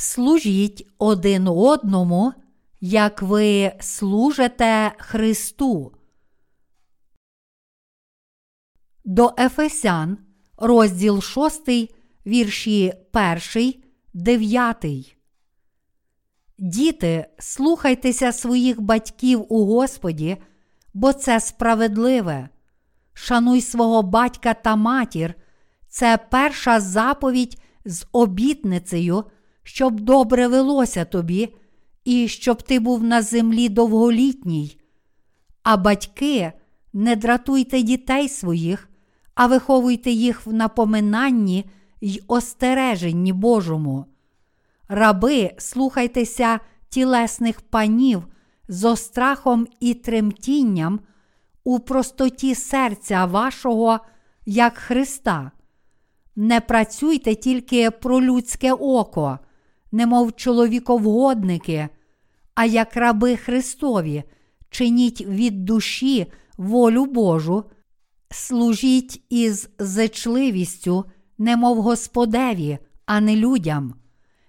служіть один одному, як ви служите Христу. До Ефесян, розділ 6, вірші 1, 9. Діти, слухайтеся своїх батьків у Господі, бо це справедливе. Шануй свого батька та матір. Це перша заповідь з обітницею, щоб добре велося тобі, і щоб ти був на землі довголітній. А батьки, не дратуйте дітей своїх, а виховуйте їх в напоминанні й остереженні Божому. Раби, слухайтеся тілесних панів з острахом і тремтінням у простоті серця вашого, як Христа. Не працюйте тільки про людське око, немов чоловіковгодники, а як раби Христові, чиніть від душі волю Божу, служіть із зичливістю, немов Господеві, а не людям.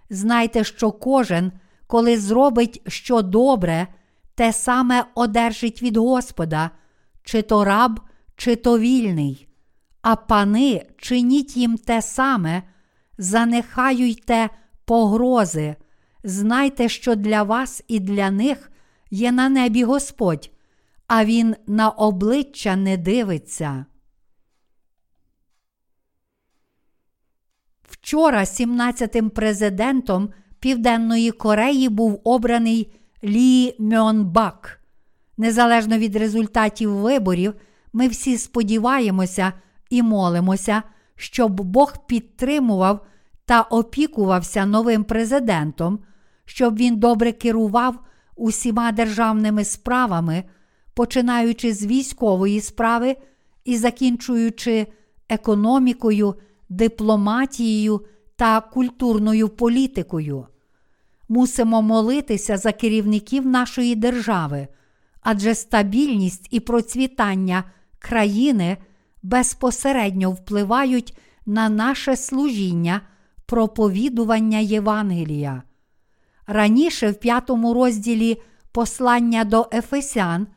Знайте, що кожен, коли зробить що добре, те саме одержить від Господа, чи то раб, чи то вільний. А пани чиніть їм те саме, занехаюйте погрози, знайте, що для вас і для них є на небі Господь, а Він на обличчя не дивиться. Вчора 17-тим президентом Південної Кореї був обраний Лі Мьон Бак. Незалежно від результатів виборів, ми всі сподіваємося і молимося, щоб Бог підтримував та опікувався новим президентом, щоб він добре керував усіма державними справами, починаючи з військової справи і закінчуючи економікою, дипломатією та культурною політикою. Мусимо молитися за керівників нашої держави, адже стабільність і процвітання країни безпосередньо впливають на наше служіння, проповідування Євангелія. Раніше, в п'ятому розділі послання до Ефесян,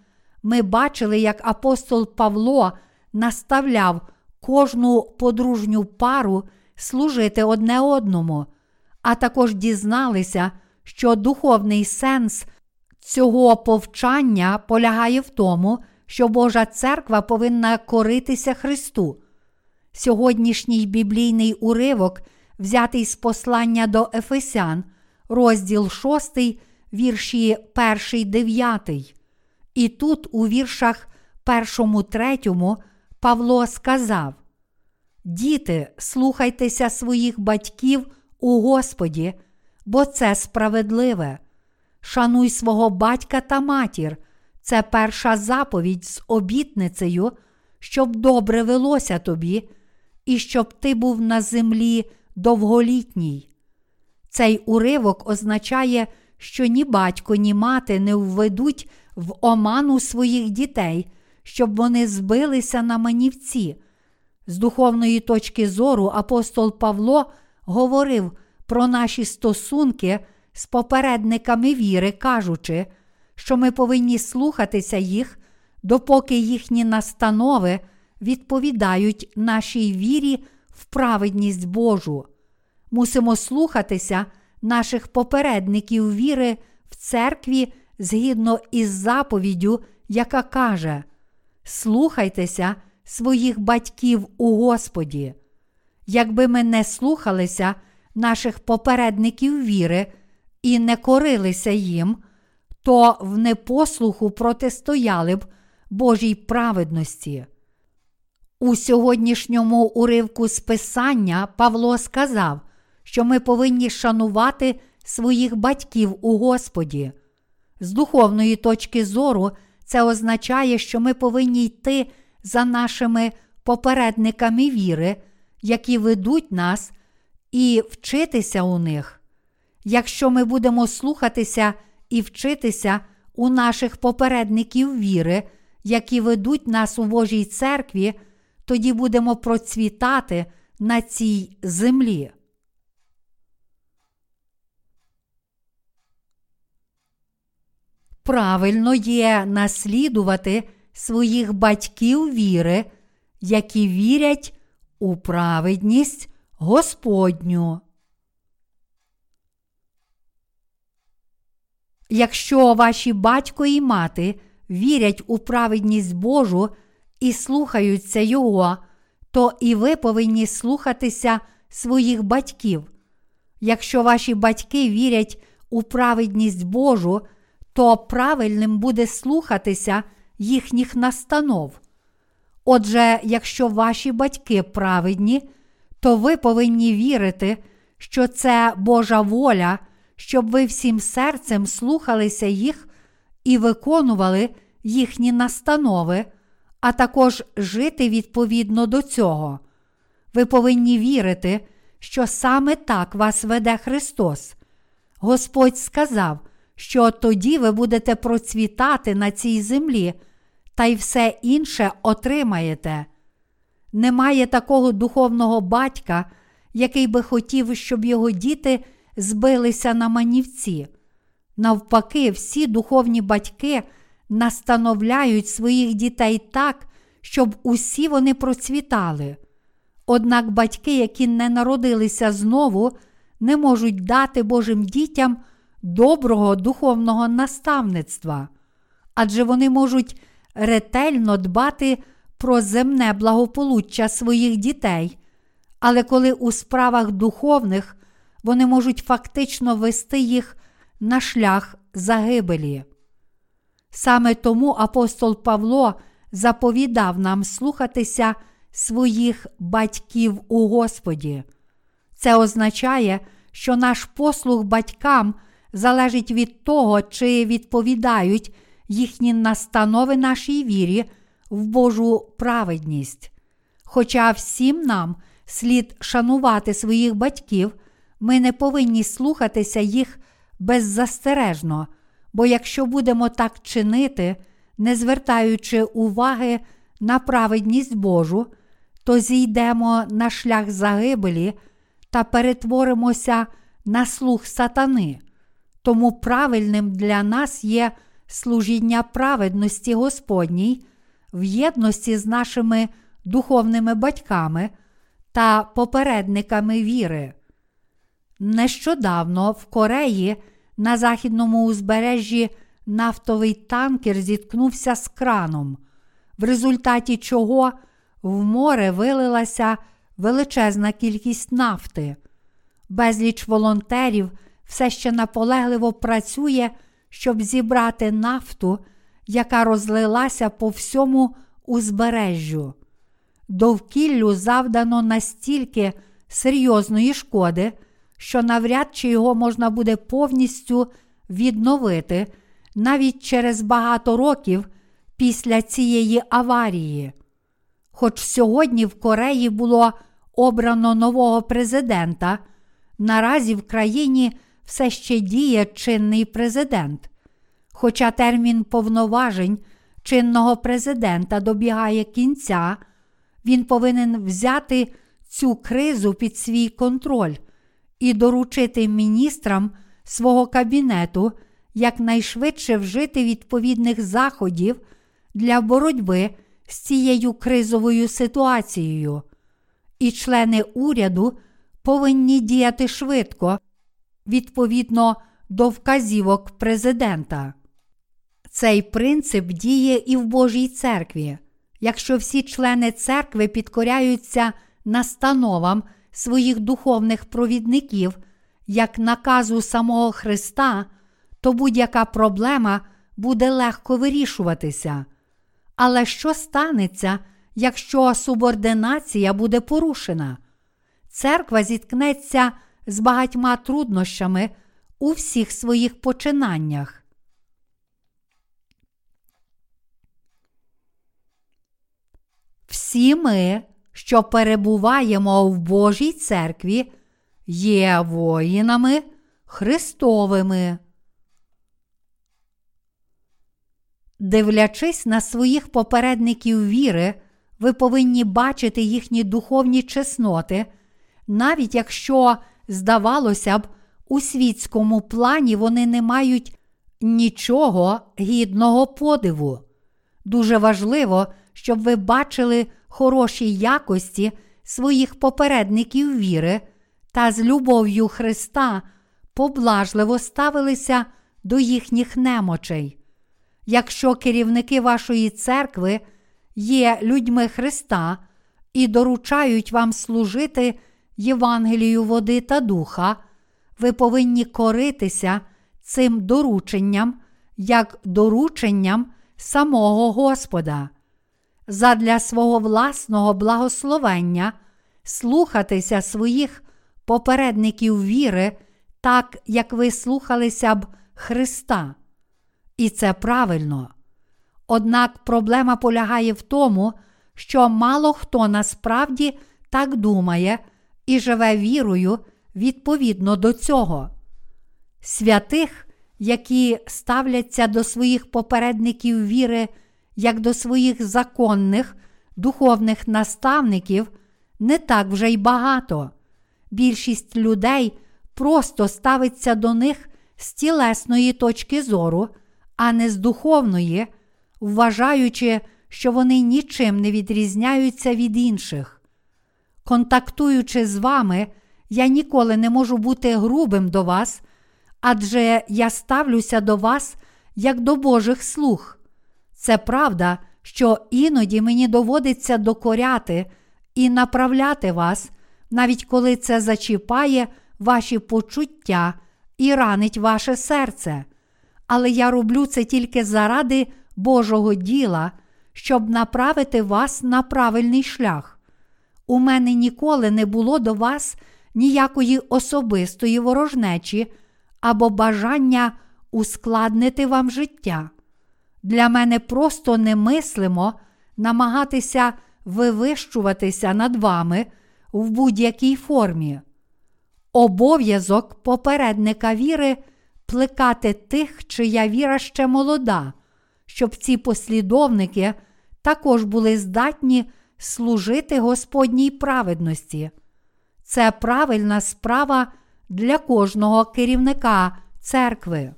ми бачили, як апостол Павло наставляв кожну подружню пару служити одне одному, а також дізналися, що духовний сенс цього повчання полягає в тому, що Божа церква повинна коритися Христу. Сьогоднішній біблійний уривок, взятий з послання до Ефесян, розділ 6, вірші 1, 9. І тут, у віршах 1, 3, Павло сказав: Діти, слухайтеся своїх батьків у Господі, бо це справедливе. Шануй свого батька та матір. Це перша заповідь з обітницею, щоб добре велося тобі, і щоб ти був на землі довголітній. Цей уривок означає, що ні батько, ні мати не введуть в оману своїх дітей, щоб вони збилися на манівці. З духовної точки зору апостол Павло говорив про наші стосунки з попередниками віри, кажучи, що ми повинні слухатися їх, допоки їхні настанови відповідають нашій вірі праведність Божу. Мусимо слухатися наших попередників віри в церкві згідно із заповіддю, яка каже: Слухайтеся своїх батьків у Господі. Якби ми не слухалися наших попередників віри і не корилися їм, то в непослуху протистояли б Божій праведності. У сьогоднішньому уривку з Писання Павло сказав, що ми повинні шанувати своїх батьків у Господі. З духовної точки зору, це означає, що ми повинні йти за нашими попередниками віри, які ведуть нас, і вчитися у них. Якщо ми будемо слухатися і вчитися у наших попередників віри, які ведуть нас у Божій церкві, тоді будемо процвітати на цій землі. Правильно є наслідувати своїх батьків віри, які вірять у праведність Господню. Якщо ваші батько і мати вірять у праведність Божу і слухаються Його, то і ви повинні слухатися своїх батьків. Якщо ваші батьки вірять у праведність Божу, то правильним буде слухатися їхніх настанов. Отже, якщо ваші батьки праведні, то ви повинні вірити, що це Божа воля, щоб ви всім серцем слухалися їх і виконували їхні настанови, а також жити відповідно до цього. Ви повинні вірити, що саме так вас веде Христос. Господь сказав, що тоді ви будете процвітати на цій землі, та й все інше отримаєте. Немає такого духовного батька, який би хотів, щоб його діти збилися на манівці. Навпаки, всі духовні батьки настановляють своїх дітей так, щоб усі вони процвітали. Однак батьки, які не народилися знову, не можуть дати Божим дітям доброго духовного наставництва, адже вони можуть ретельно дбати про земне благополуччя своїх дітей, але коли у справах духовних вони можуть фактично вести їх на шлях загибелі. Саме тому апостол Павло заповідав нам слухатися своїх батьків у Господі. Це означає, що наш послуг батькам залежить від того, чи відповідають їхні настанови нашій вірі в Божу праведність. Хоча всім нам слід шанувати своїх батьків, ми не повинні слухатися їх беззастережно, бо якщо будемо так чинити, не звертаючи уваги на праведність Божу, то зійдемо на шлях загибелі та перетворимося на слух сатани. Тому правильним для нас є служіння праведності Господній в єдності з нашими духовними батьками та попередниками віри. Нещодавно в Кореї на західному узбережжі нафтовий танкер зіткнувся з краном, в результаті чого в море вилилася величезна кількість нафти. Безліч волонтерів все ще наполегливо працює, щоб зібрати нафту, яка розлилася по всьому узбережжю. Довкіллю завдано настільки серйозної шкоди, що навряд чи його можна буде повністю відновити навіть через багато років після цієї аварії. Хоч сьогодні в Кореї було обрано нового президента, наразі в країні все ще діє чинний президент. Хоча термін повноважень чинного президента добігає кінця, він повинен взяти цю кризу під свій контроль і доручити міністрам свого кабінету якнайшвидше вжити відповідних заходів для боротьби з цією кризовою ситуацією. І члени уряду повинні діяти швидко відповідно до вказівок президента. Цей принцип діє і в Божій церкві. Якщо всі члени церкви підкоряються настановам своїх духовних провідників, як наказу самого Христа, то будь-яка проблема буде легко вирішуватися. Але що станеться, якщо субординація буде порушена? Церква зіткнеться з багатьма труднощами у всіх своїх починаннях. Всі ми, що перебуваємо в Божій церкві, є воїнами Христовими. Дивлячись на своїх попередників віри, ви повинні бачити їхні духовні чесноти, навіть якщо, здавалося б, у світському плані вони не мають нічого гідного подиву. Дуже важливо, щоб ви бачили хороші якості своїх попередників віри та з любов'ю Христа поблажливо ставилися до їхніх немочей. Якщо керівники вашої церкви є людьми Христа і доручають вам служити Євангелію води та духа, ви повинні коритися цим дорученням як дорученням самого Господа. Задля свого власного благословення слухатися своїх попередників віри, так як ви слухалися б Христа. І це правильно. Однак проблема полягає в тому, що мало хто насправді так думає і живе вірою відповідно до цього. Святих, які ставляться до своїх попередників віри як до своїх законних духовних наставників, не так вже й багато. Більшість людей просто ставиться до них з тілесної точки зору, а не з духовної, вважаючи, що вони нічим не відрізняються від інших. Контактуючи з вами, я ніколи не можу бути грубим до вас, адже я ставлюся до вас як до Божих слуг. Це правда, що іноді мені доводиться докоряти і направляти вас, навіть коли це зачіпає ваші почуття і ранить ваше серце. Але я роблю це тільки заради Божого діла, щоб направити вас на правильний шлях. У мене ніколи не було до вас ніякої особистої ворожнечі або бажання ускладнити вам життя. Для мене просто немислимо намагатися вивищуватися над вами в будь-якій формі. Обов'язок попередника віри плекати тих, чия віра ще молода, щоб ці послідовники також були здатні служити Господній праведності. Це правильна справа для кожного керівника церкви.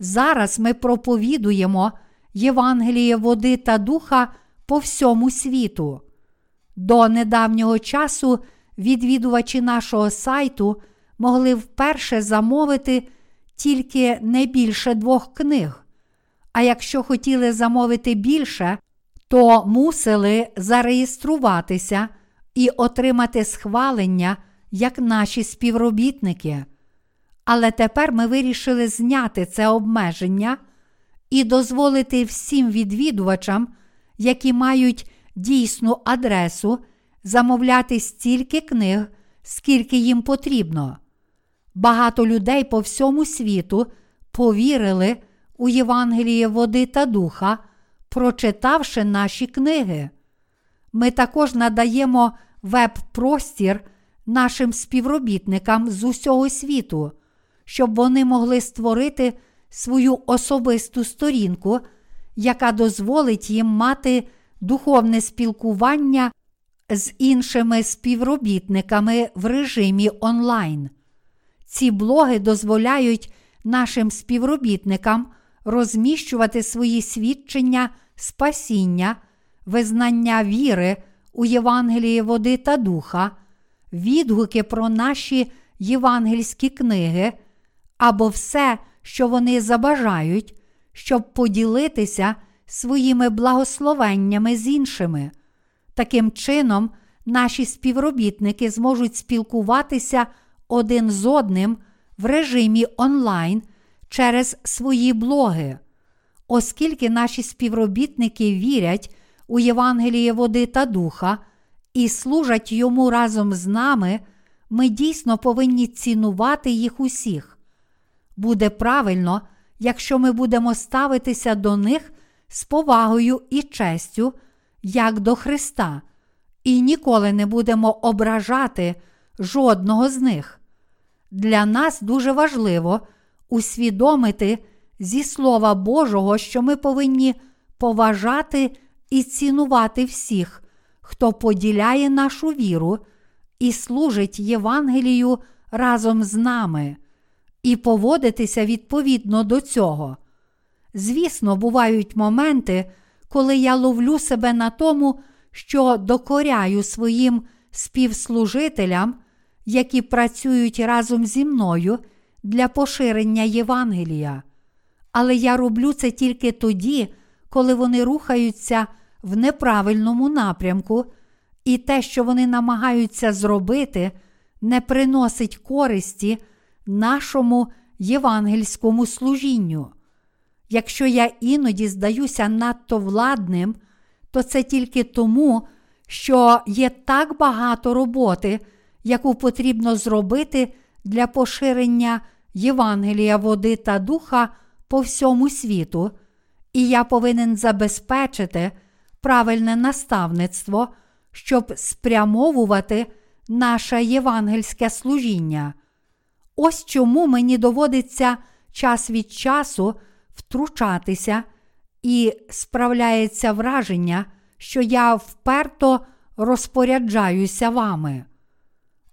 Зараз ми проповідуємо Євангеліє води та духа по всьому світу. До недавнього часу відвідувачі нашого сайту могли вперше замовити тільки не більше двох книг. А якщо хотіли замовити більше, то мусили зареєструватися і отримати схвалення як наші співробітники. Але тепер ми вирішили зняти це обмеження і дозволити всім відвідувачам, які мають дійсну адресу, замовляти стільки книг, скільки їм потрібно. Багато людей по всьому світу повірили у Євангеліє води та духа, прочитавши наші книги. Ми також надаємо веб-простір нашим співробітникам з усього світу, щоб вони могли створити свою особисту сторінку, яка дозволить їм мати духовне спілкування з іншими співробітниками в режимі онлайн. Ці блоги дозволяють нашим співробітникам розміщувати свої свідчення спасіння, визнання віри у Євангелії води та духа, відгуки про наші євангельські книги або все, що вони забажають, щоб поділитися своїми благословеннями з іншими. Таким чином, наші співробітники зможуть спілкуватися один з одним в режимі онлайн через свої блоги. Оскільки наші співробітники вірять у Євангеліє води та духа і служать йому разом з нами, ми дійсно повинні цінувати їх усіх. Буде правильно, якщо ми будемо ставитися до них з повагою і честю, як до Христа, і ніколи не будемо ображати жодного з них. Для нас дуже важливо усвідомити зі Слова Божого, що ми повинні поважати і цінувати всіх, хто поділяє нашу віру і служить Євангелію разом з нами. І поводитися відповідно до цього. Звісно, бувають моменти, коли я ловлю себе на тому, що докоряю своїм співслужителям, які працюють разом зі мною для поширення Євангелія. Але я роблю це тільки тоді, коли вони рухаються в неправильному напрямку, і те, що вони намагаються зробити, не приносить користі нашому євангельському служінню. Якщо я іноді здаюся надто владним, то це тільки тому, що є так багато роботи, яку потрібно зробити для поширення Євангелія води та духа по всьому світу, і я повинен забезпечити правильне наставництво, щоб спрямовувати наше євангельське служіння. Ось чому мені доводиться час від часу втручатися, і справляється враження, що я вперто розпоряджаюся вами.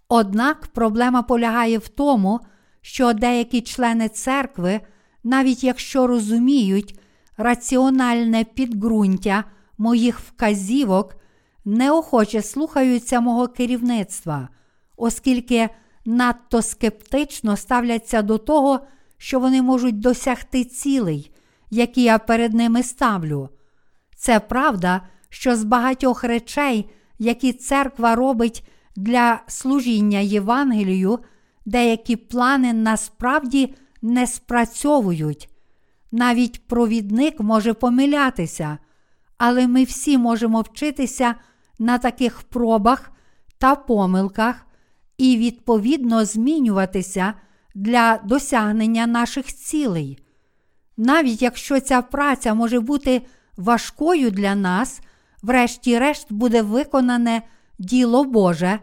Однак проблема полягає в тому, що деякі члени церкви, навіть якщо розуміють раціональне підґрунтя моїх вказівок, неохоче слухаються мого керівництва, оскільки надто скептично ставляться до того, що вони можуть досягти цілей, які я перед ними ставлю. Це правда, що з багатьох речей, які церква робить для служіння Євангелію, деякі плани насправді не спрацьовують. Навіть провідник може помилятися, але ми всі можемо вчитися на таких пробах та помилках і відповідно змінюватися для досягнення наших цілей. Навіть якщо ця праця може бути важкою для нас, врешті-решт буде виконане діло Боже,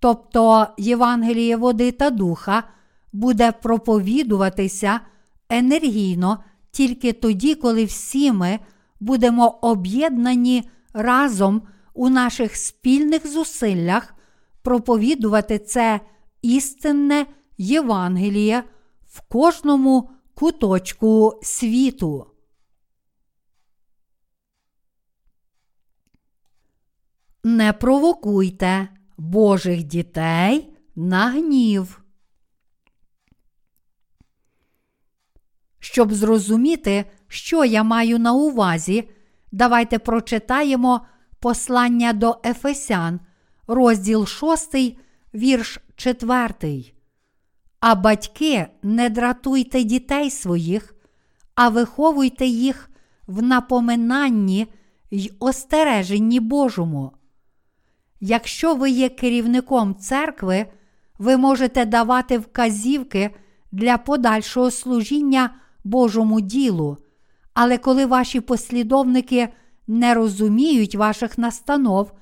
тобто Євангеліє води та духа, буде проповідуватися енергійно тільки тоді, коли всі ми будемо об'єднані разом у наших спільних зусиллях проповідувати це істинне Євангеліє в кожному куточку світу. Не провокуйте Божих дітей на гнів. Щоб зрозуміти, що я маю на увазі, давайте прочитаємо послання до Ефесян, розділ 6, вірш 4. А батьки, не дратуйте дітей своїх, а виховуйте їх в напоминанні й остереженні Божому. Якщо ви є керівником церкви, ви можете давати вказівки для подальшого служіння Божому ділу, але коли ваші послідовники не розуміють ваших настанов,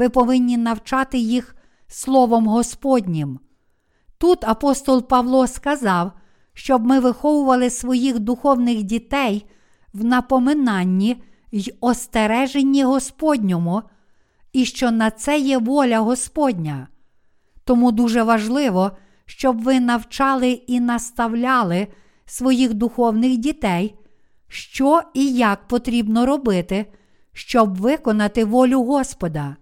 ви повинні навчати їх Словом Господнім. Тут апостол Павло сказав, щоб ми виховували своїх духовних дітей в напоминанні й остереженні Господньому, і що на це є воля Господня. Тому дуже важливо, щоб ви навчали і наставляли своїх духовних дітей, що і як потрібно робити, щоб виконати волю Господа.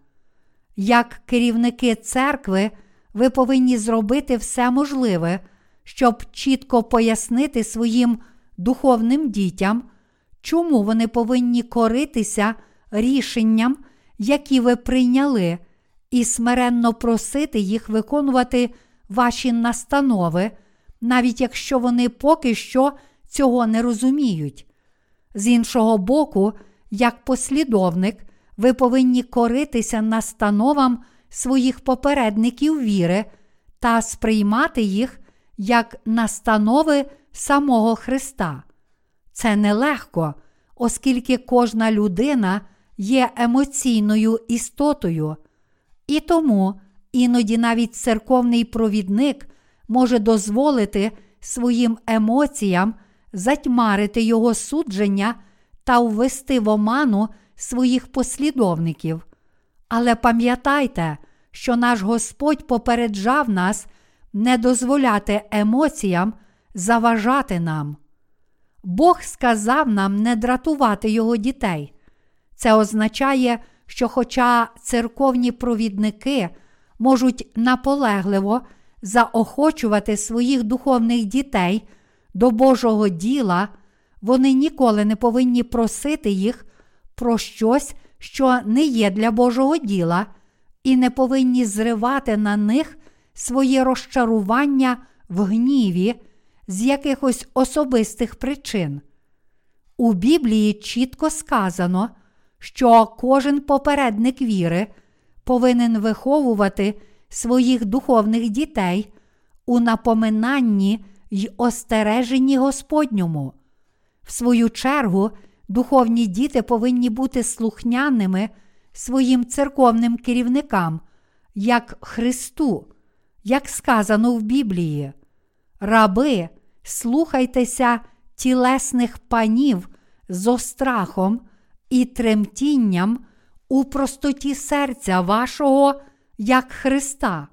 Як керівники церкви ви повинні зробити все можливе, щоб чітко пояснити своїм духовним дітям, чому вони повинні коритися рішенням, які ви прийняли, і смиренно просити їх виконувати ваші настанови, навіть якщо вони поки що цього не розуміють. З іншого боку, як послідовник, ви повинні коритися настановам своїх попередників віри та сприймати їх як настанови самого Христа. Це нелегко, оскільки кожна людина є емоційною істотою, і тому іноді навіть церковний провідник може дозволити своїм емоціям затьмарити його судження та ввести в оману своїх послідовників. Але пам'ятайте, що наш Господь попереджав нас не дозволяти емоціям заважати нам. Бог сказав нам не дратувати його дітей. Це означає, що, хоча церковні провідники можуть наполегливо заохочувати своїх духовних дітей до Божого діла, вони ніколи не повинні просити їх про щось, що не є для Божого діла, і не повинні зривати на них своє розчарування в гніві з якихось особистих причин. У Біблії чітко сказано, що кожен попередник віри повинен виховувати своїх духовних дітей у напоминанні й остереженні Господньому. В свою чергу, духовні діти повинні бути слухняними своїм церковним керівникам, як Христу, як сказано в Біблії. Раби, слухайтеся тілесних панів з острахом і тремтінням у простоті серця вашого, як Христа.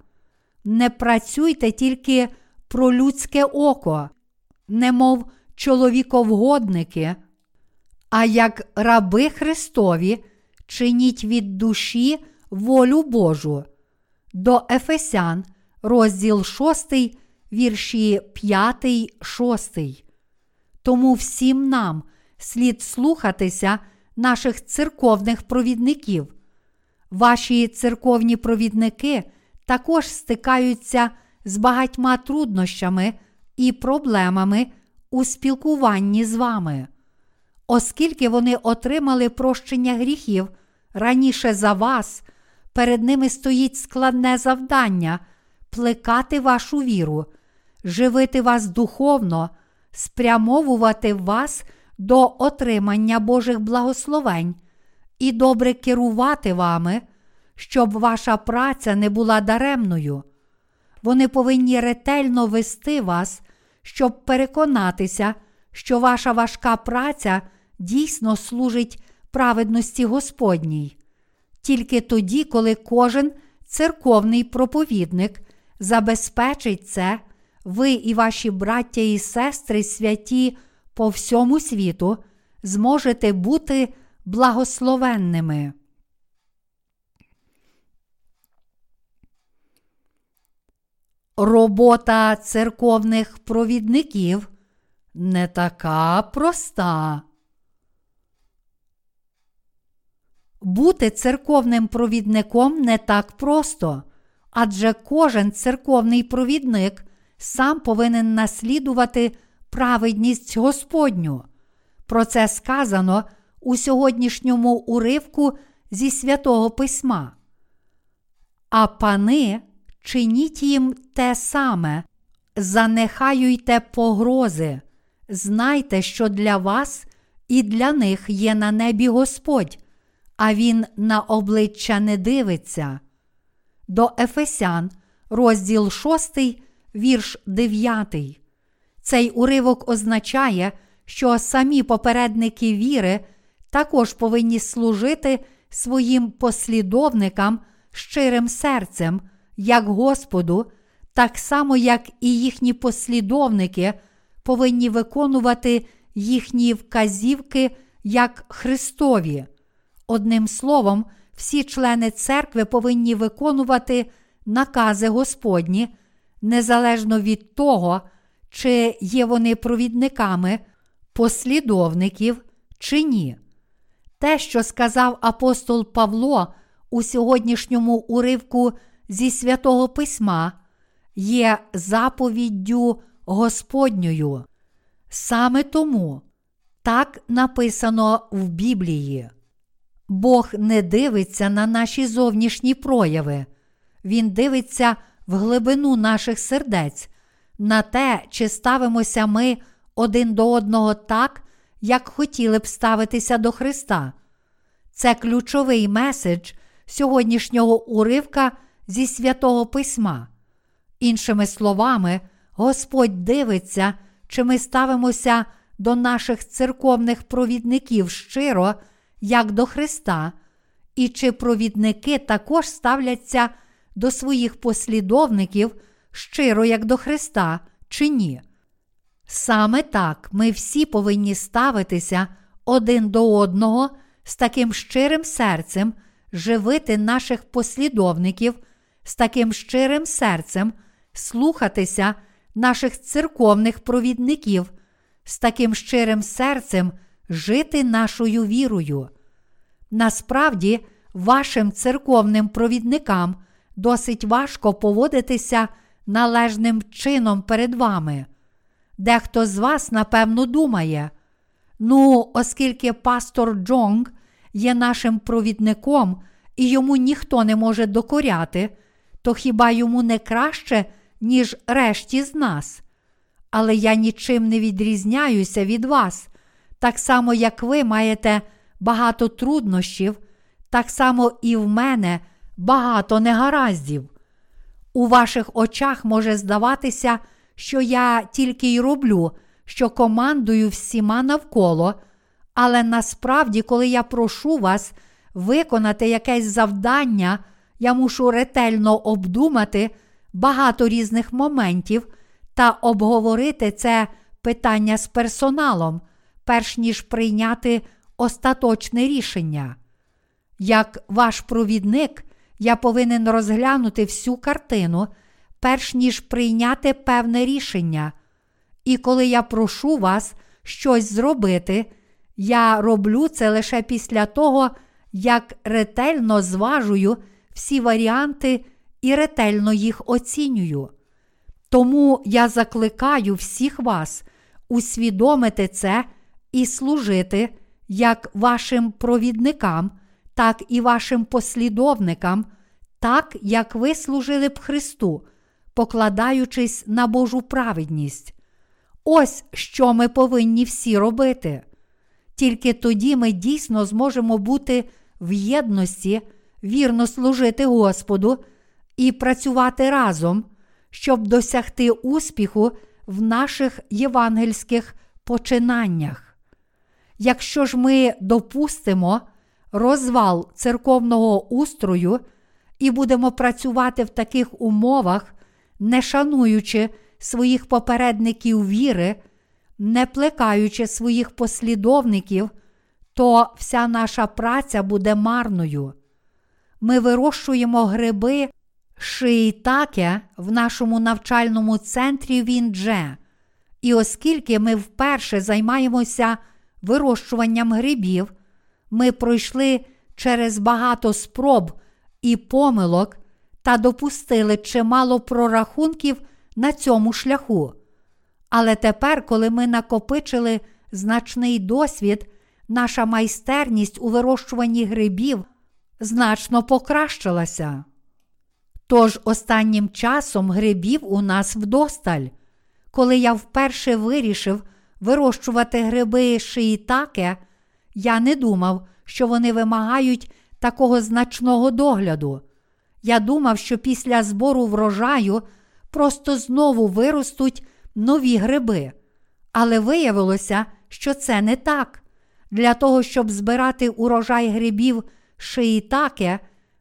Не працюйте тільки про людське око, немов чоловіковгодники, а як раби Христові чиніть від душі волю Божу. До Ефесян, розділ 6, вірші 5, 6. Тому всім нам слід слухатися наших церковних провідників. Ваші церковні провідники також стикаються з багатьма труднощами і проблемами у спілкуванні з вами. Оскільки вони отримали прощення гріхів раніше за вас, перед ними стоїть складне завдання плекати вашу віру, живити вас духовно, спрямовувати вас до отримання Божих благословень і добре керувати вами, щоб ваша праця не була даремною. Вони повинні ретельно вести вас, щоб переконатися, що ваша важка праця дійсно служить праведності Господній. Тільки тоді, коли кожен церковний проповідник забезпечить це, ви і ваші браття і сестри святі по всьому світу зможете бути благословенними. Робота церковних провідників не така проста. Бути церковним провідником не так просто, адже кожен церковний провідник сам повинен наслідувати праведність Господню. Про це сказано у сьогоднішньому уривку зі святого Письма. А пани чиніть їм те саме, занехаюйте погрози, знайте, що для вас і для них є на небі Господь, а Він на обличчя не дивиться. До Ефесян, розділ 6, вірш 9. Цей уривок означає, що самі попередники віри також повинні служити своїм послідовникам щирим серцем, як Господу, так само, як і їхні послідовники повинні виконувати їхні вказівки як Христові. Одним словом, всі члени церкви повинні виконувати накази Господні, незалежно від того, чи є вони провідниками послідовників чи ні. Те, що сказав апостол Павло у сьогоднішньому уривку зі святого Письма, є заповіддю Господньою. Саме тому так написано в Біблії. Бог не дивиться на наші зовнішні прояви, Він дивиться в глибину наших сердець, на те, чи ставимося ми один до одного так, як хотіли б ставитися до Христа. Це ключовий меседж сьогоднішнього уривка зі святого Письма. Іншими словами, Господь дивиться, чи ми ставимося до наших церковних провідників щиро, як до Христа, і чи провідники також ставляться до своїх послідовників щиро, як до Христа, чи ні. Саме так ми всі повинні ставитися один до одного з таким щирим серцем, живити наших послідовників, з таким щирим серцем, слухатися наших церковних провідників, з таким щирим серцем жити нашою вірою. Насправді, вашим церковним провідникам досить важко поводитися належним чином перед вами. Дехто з вас, напевно, думає, ну, оскільки пастор Джонг є нашим провідником і йому ніхто не може докоряти, то хіба йому не краще, ніж решті з нас? Але я нічим не відрізняюся від вас, так само, як ви маєте багато труднощів, так само і в мене багато негараздів. У ваших очах може здаватися, що я тільки й роблю, що командую всіма навколо, але насправді, коли я прошу вас виконати якесь завдання, я мушу ретельно обдумати багато різних моментів та обговорити це питання з персоналом, перш ніж прийняти остаточне рішення. Як ваш провідник, я повинен розглянути всю картину, перш ніж прийняти певне рішення. І коли я прошу вас щось зробити, я роблю це лише після того, як ретельно зважую всі варіанти і ретельно їх оцінюю. Тому я закликаю всіх вас усвідомити це і служити як вашим провідникам, так і вашим послідовникам, так як ви служили б Христу, покладаючись на Божу праведність. Ось що ми повинні всі робити. Тільки тоді ми дійсно зможемо бути в єдності, вірно служити Господу і працювати разом, щоб досягти успіху в наших євангельських починаннях. Якщо ж ми допустимо розвал церковного устрою і будемо працювати в таких умовах, не шануючи своїх попередників віри, не плекаючи своїх послідовників, то вся наша праця буде марною. Ми вирощуємо гриби шиїтаке в нашому навчальному центрі Віндже. І оскільки ми вперше займаємося вирощуванням грибів, ми пройшли через багато спроб і помилок та допустили чимало прорахунків на цьому шляху. Але тепер, коли ми накопичили значний досвід, наша майстерність у вирощуванні грибів значно покращилася. Тож останнім часом грибів у нас вдосталь. Коли я вперше вирішив вирощувати гриби шиїтаке, я не думав, що вони вимагають такого значного догляду. Я думав, що після збору врожаю просто знову виростуть нові гриби. Але виявилося, що це не так. Для того, щоб збирати урожай грибів шиїтаке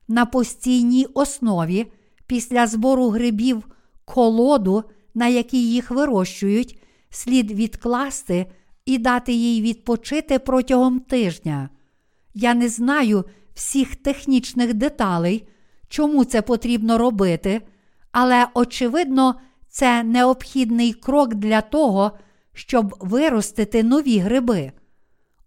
на постійній основі, після збору грибів колоду, на якій їх вирощують, слід відкласти і дати їй відпочити протягом тижня. Я не знаю всіх технічних деталей, чому це потрібно робити, але, очевидно, це необхідний крок для того, щоб виростити нові гриби.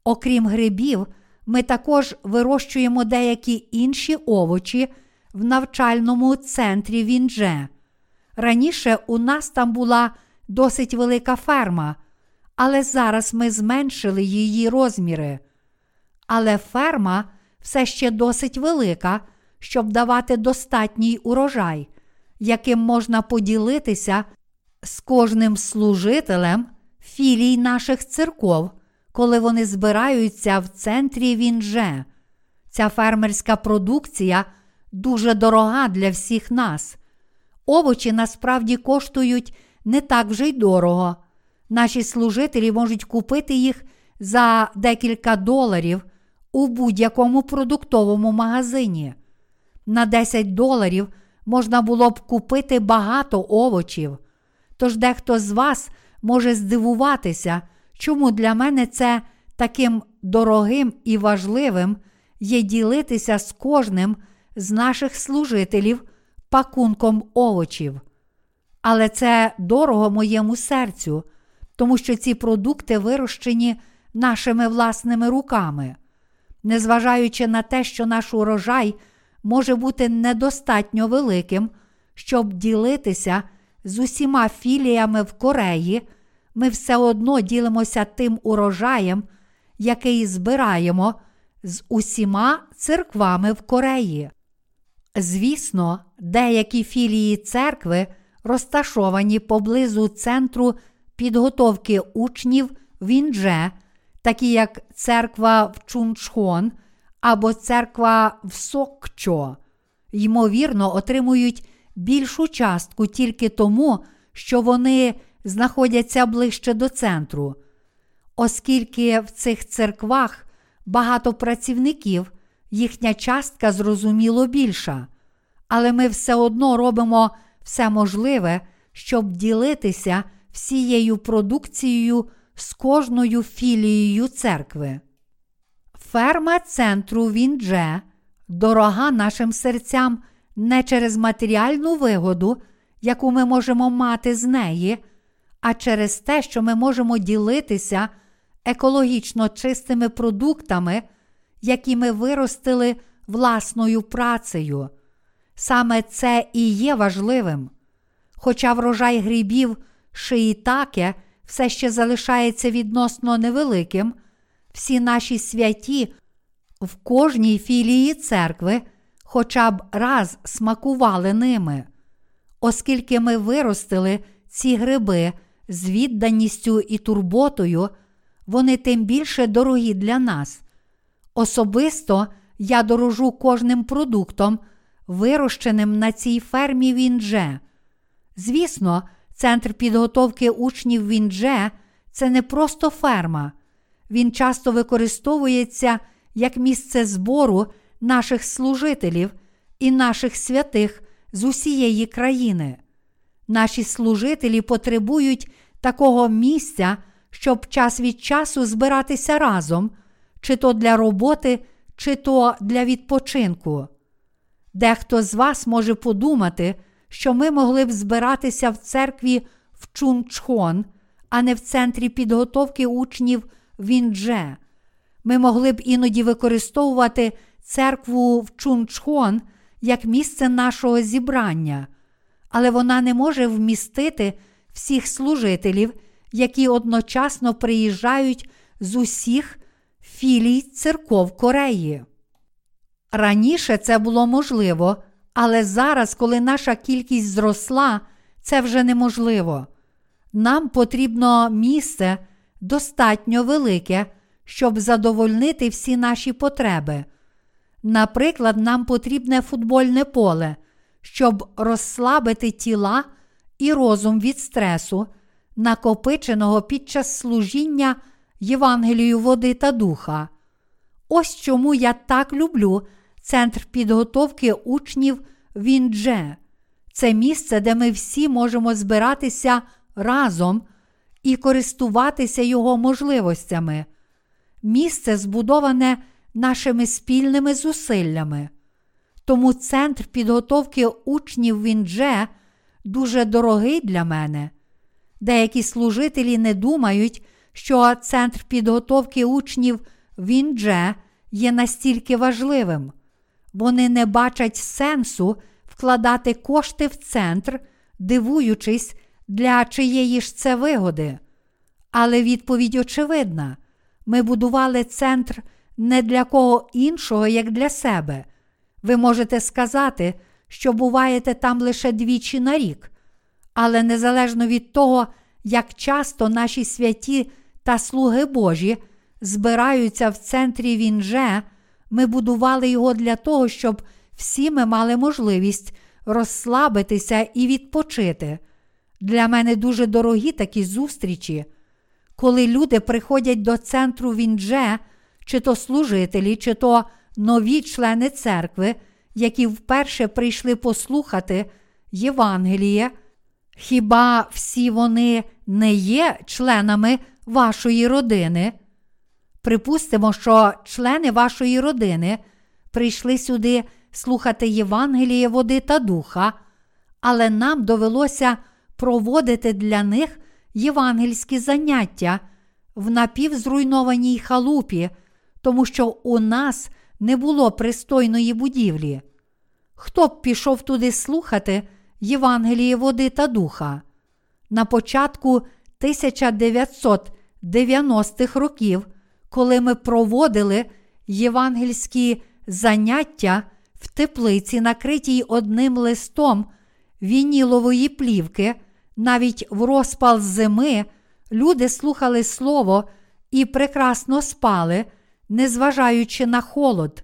Окрім грибів, ми також вирощуємо деякі інші овочі в навчальному центрі Віндже. Раніше у нас там була досить велика ферма, але зараз ми зменшили її розміри. Але ферма все ще досить велика, щоб давати достатній урожай, яким можна поділитися з кожним служителем філій наших церков, коли вони збираються в центрі Вінже. Ця фермерська продукція дуже дорога для всіх нас. Овочі насправді коштують не так вже й дорого. Наші служителі можуть купити їх за декілька доларів у будь-якому продуктовому магазині. На 10 доларів можна було б купити багато овочів. Тож дехто з вас може здивуватися, чому для мене це таким дорогим і важливим є ділитися з кожним з наших служителів пакунком овочів. Але це дорого моєму серцю, тому що ці продукти вирощені нашими власними руками. Незважаючи на те, що наш урожай може бути недостатньо великим, щоб ділитися з усіма філіями в Кореї, ми все одно ділимося тим урожаєм, який збираємо з усіма церквами в Кореї. Звісно, деякі філії церкви розташовані поблизу центру підготовки учнів в Індже, такі як церква в Чунчхон або церква в Сокчо, ймовірно, отримують більшу частку тільки тому, що вони знаходяться ближче до центру. Оскільки в цих церквах багато працівників, їхня частка зрозуміло більша, але ми все одно робимо все можливе, щоб ділитися всією продукцією з кожною філією церкви. Ферма центру Віндже дорога нашим серцям не через матеріальну вигоду, яку ми можемо мати з неї, а через те, що ми можемо ділитися екологічно чистими продуктами, які ми виростили власною працею. Саме це і є важливим. Хоча врожай грибів шиїтаке все ще залишається відносно невеликим, всі наші святі в кожній філії церкви хоча б раз смакували ними, оскільки ми виростили ці гриби з відданістю і турботою, вони тим більше дорогі для нас. Особисто я дорожу кожним продуктом, вирощеним на цій фермі Віндже. Звісно, центр підготовки учнів Віндже це не просто ферма. Він часто використовується як місце збору наших служителів і наших святих з усієї країни. Наші служителі потребують такого місця, щоб час від часу збиратися разом, чи то для роботи, чи то для відпочинку. Дехто з вас може подумати, що ми могли б збиратися в церкві в Чунчхон, а не в центрі підготовки учнів Віндже. Ми могли б іноді використовувати церкву в Чунчхон як місце нашого зібрання, але вона не може вмістити всіх служителів, які одночасно приїжджають з усіх філій церков Кореї. Раніше це було можливо, але зараз, коли наша кількість зросла, це вже неможливо. Нам потрібно місце достатньо велике, щоб задовольнити всі наші потреби. Наприклад, нам потрібне футбольне поле, щоб розслабити тіла і розум від стресу, накопиченого під час служіння Євангелію води та духа. Ось чому я так люблю центр підготовки учнів Віндже. Це місце, де ми всі можемо збиратися разом і користуватися його можливостями. Місце збудоване нашими спільними зусиллями. Тому центр підготовки учнів Віндже дуже дорогий для мене. Деякі служителі не думають, що центр підготовки учнів Віндже є настільки важливим. Вони не бачать сенсу вкладати кошти в центр, дивуючись, для чиєї ж це вигоди. Але відповідь очевидна: ми будували центр не для кого іншого, як для себе. Ви можете сказати, що буваєте там лише двічі на рік, але незалежно від того, як часто наші святі та слуги Божі збираються в центрі Вінже, ми будували його для того, щоб всі ми мали можливість розслабитися і відпочити. Для мене дуже дорогі такі зустрічі. Коли люди приходять до центру Віндже, чи то служителі, чи то нові члени церкви, які вперше прийшли послухати Євангеліє, хіба всі вони не є членами вашої родини. Припустимо, що члени вашої родини прийшли сюди слухати Євангеліє води та духа, але нам довелося проводити для них євангельські заняття в напівзруйнованій халупі, тому що у нас не було пристойної будівлі. Хто б пішов туди слухати Євангеліє води та духа? На початку 1990-х років, коли ми проводили євангельські заняття в теплиці, накритій одним листом вінілової плівки, навіть в розпал зими, люди слухали слово і прекрасно спали, незважаючи на холод.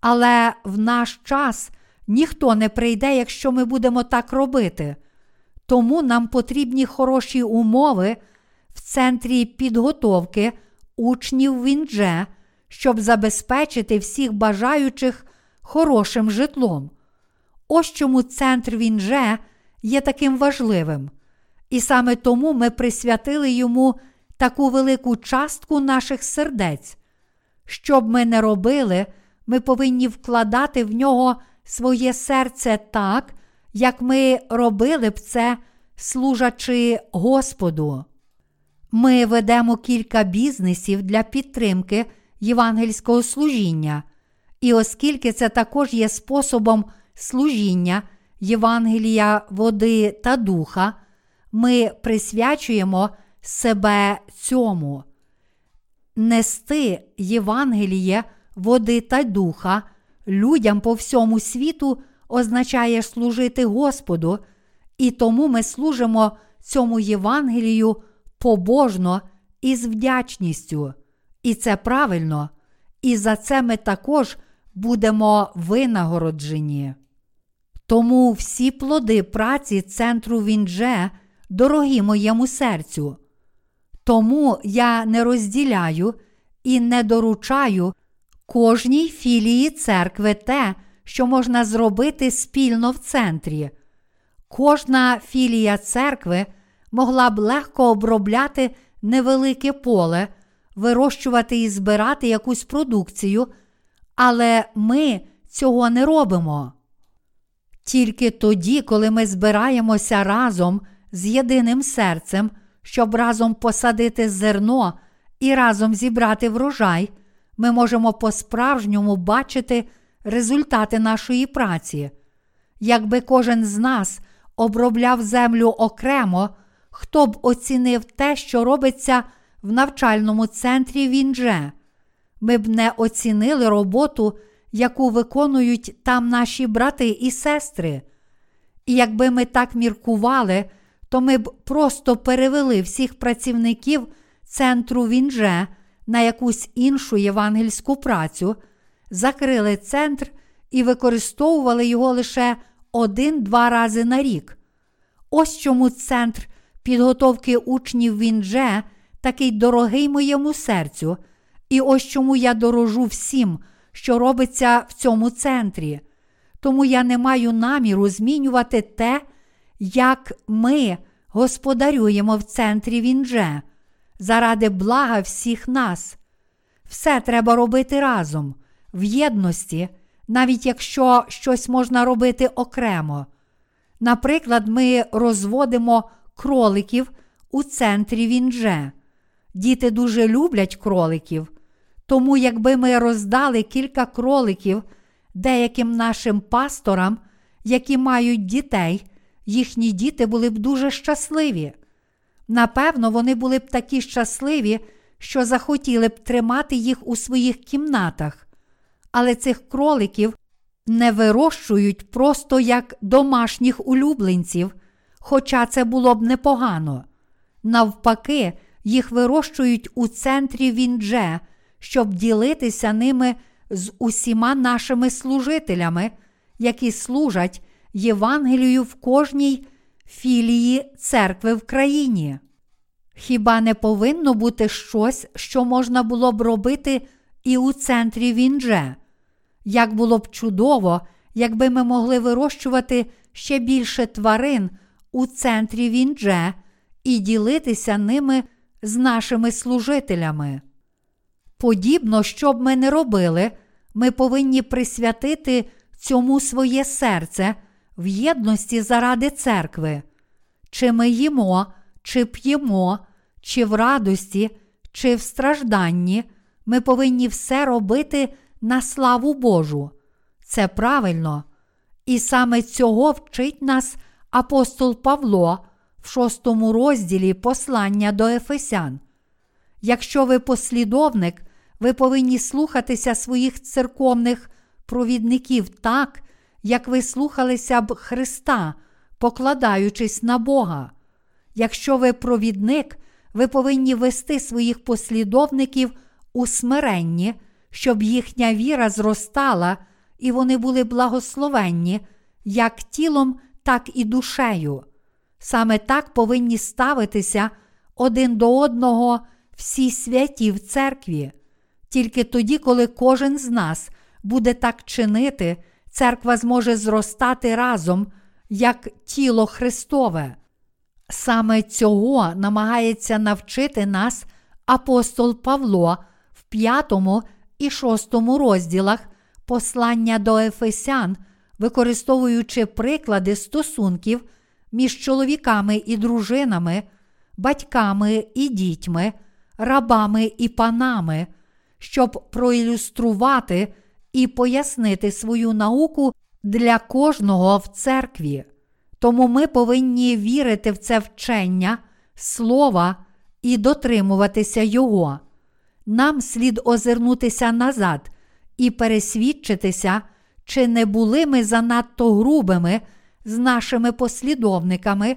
Але в наш час ніхто не прийде, якщо ми будемо так робити. Тому нам потрібні хороші умови в центрі підготовки учнів Віндже, щоб забезпечити всіх бажаючих хорошим житлом. Ось чому центр Віндже є таким важливим. І саме тому ми присвятили йому таку велику частку наших сердець. Що б ми не робили, ми повинні вкладати в нього своє серце так, як ми робили б це, служачи Господу. Ми ведемо кілька бізнесів для підтримки євангельського служіння, і оскільки це також є способом служіння Євангелія води та духа, ми присвячуємо себе цьому. Нести Євангеліє води та духа людям по всьому світу означає служити Господу, і тому ми служимо цьому Євангелію побожно і з вдячністю. І це правильно, і за це ми також будемо винагороджені. Тому всі плоди праці центру Віндже дорогі моєму серцю. Тому я не розділяю і не доручаю кожній філії церкви те, що можна зробити спільно в центрі. Кожна філія церкви могла б легко обробляти невелике поле, вирощувати і збирати якусь продукцію, але ми цього не робимо. Тільки тоді, коли ми збираємося разом з єдиним серцем, щоб разом посадити зерно і разом зібрати врожай, ми можемо по-справжньому бачити результати нашої праці. Якби кожен з нас обробляв землю окремо, хто б оцінив те, що робиться в навчальному центрі Віндже? Ми б не оцінили роботу, яку виконують там наші брати і сестри. І якби ми так міркували, то ми б просто перевели всіх працівників центру Віндже на якусь іншу євангельську працю, закрили центр і використовували його лише один-два рази на рік. Ось чому центр підготовки учнів Віндже такий дорогий моєму серцю, і ось чому я дорожу всім, що робиться в цьому центрі. Тому я не маю наміру змінювати те, як ми господарюємо в центрі Віндже, заради блага всіх нас. Все треба робити разом, в єдності, навіть якщо щось можна робити окремо. Наприклад, ми розводимо кроликів у центрі Віндже. Діти дуже люблять кроликів, тому якби ми роздали кілька кроликів деяким нашим пасторам, які мають дітей, їхні діти були б дуже щасливі. Напевно, вони були б такі щасливі, що захотіли б тримати їх у своїх кімнатах, але цих кроликів не вирощують просто як домашніх улюбленців, хоча це було б непогано. Навпаки, їх вирощують у центрі Віндже, щоб ділитися ними з усіма нашими служителями, які служать Євангелію в кожній філії церкви в країні. Хіба не повинно бути щось, що можна було б робити і у центрі Віндже? Як було б чудово, якби ми могли вирощувати ще більше тварин у центрі Віндже і ділитися ними з нашими служителями. Подібно, що б ми не робили, ми повинні присвятити цьому своє серце в єдності заради церкви. Чи ми їмо, чи п'ємо, чи в радості, чи в стражданні, ми повинні все робити на славу Божу. Це правильно. І саме цього вчить нас апостол Павло в шостому розділі послання до Ефесян. Якщо ви послідовник, ви повинні слухатися своїх церковних провідників так, як ви слухалися б Христа, покладаючись на Бога. Якщо ви провідник, ви повинні вести своїх послідовників у смиренні, щоб їхня віра зростала і вони були благословенні як тілом, так і душею. Саме так повинні ставитися один до одного всі святі в церкві. Тільки тоді, коли кожен з нас буде так чинити, церква зможе зростати разом, як тіло Христове. Саме цього намагається навчити нас апостол Павло в п'ятому і шостому розділах послання до Ефесян, використовуючи приклади стосунків між чоловіками і дружинами, батьками і дітьми, рабами і панами, щоб проілюструвати і пояснити свою науку для кожного в церкві. Тому ми повинні вірити в це вчення, слова і дотримуватися його. Нам слід озирнутися назад і пересвідчитися, чи не були ми занадто грубими з нашими послідовниками,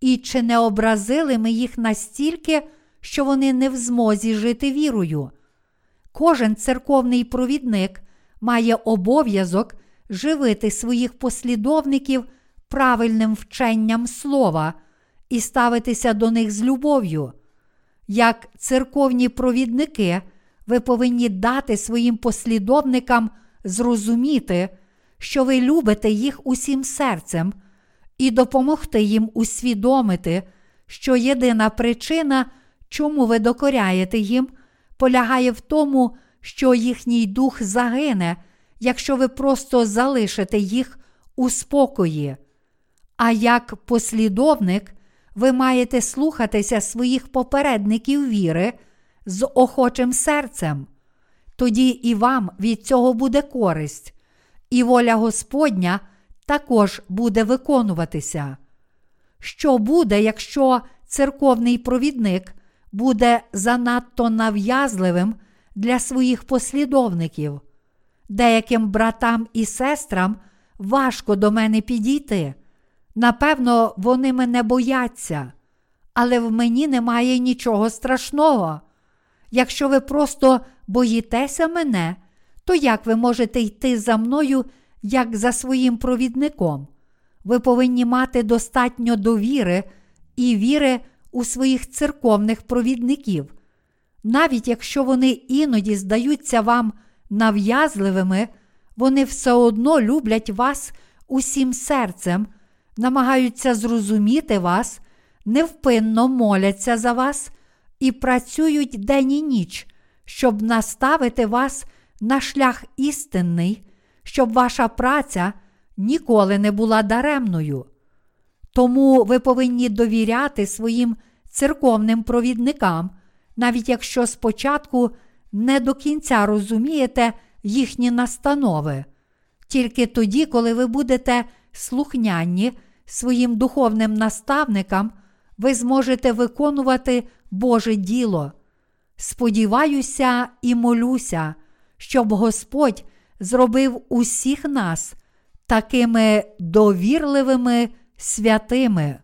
і чи не образили ми їх настільки, що вони не в змозі жити вірою. Кожен церковний провідник має обов'язок живити своїх послідовників правильним вченням слова і ставитися до них з любов'ю. Як церковні провідники, ви повинні дати своїм послідовникам зрозуміти, що ви любите їх усім серцем, і допомогти їм усвідомити, що єдина причина, чому ви докоряєте їм, полягає в тому, що їхній дух загине, якщо ви просто залишите їх у спокої. А як послідовник, ви маєте слухатися своїх попередників віри з охочим серцем. Тоді і вам від цього буде користь, і воля Господня також буде виконуватися. Що буде, якщо церковний провідник буде занадто нав'язливим для своїх послідовників? Деяким братам і сестрам важко до мене підійти. Напевно, вони мене бояться, але в мені немає нічого страшного. Якщо ви просто боїтеся мене, то як ви можете йти за мною, як за своїм провідником? Ви повинні мати достатньо довіри і віри у своїх церковних провідників. Навіть якщо вони іноді здаються вам нав'язливими, вони все одно люблять вас усім серцем, намагаються зрозуміти вас, невпинно моляться за вас і працюють день і ніч, щоб наставити вас на шлях істинний, щоб ваша праця ніколи не була даремною. Тому ви повинні довіряти своїм церковним провідникам, навіть якщо спочатку не до кінця розумієте їхні настанови. Тільки тоді, коли ви будете слухняні своїм духовним наставникам, ви зможете виконувати Боже діло. Сподіваюся і молюся, щоб Господь зробив усіх нас такими довірливими святими.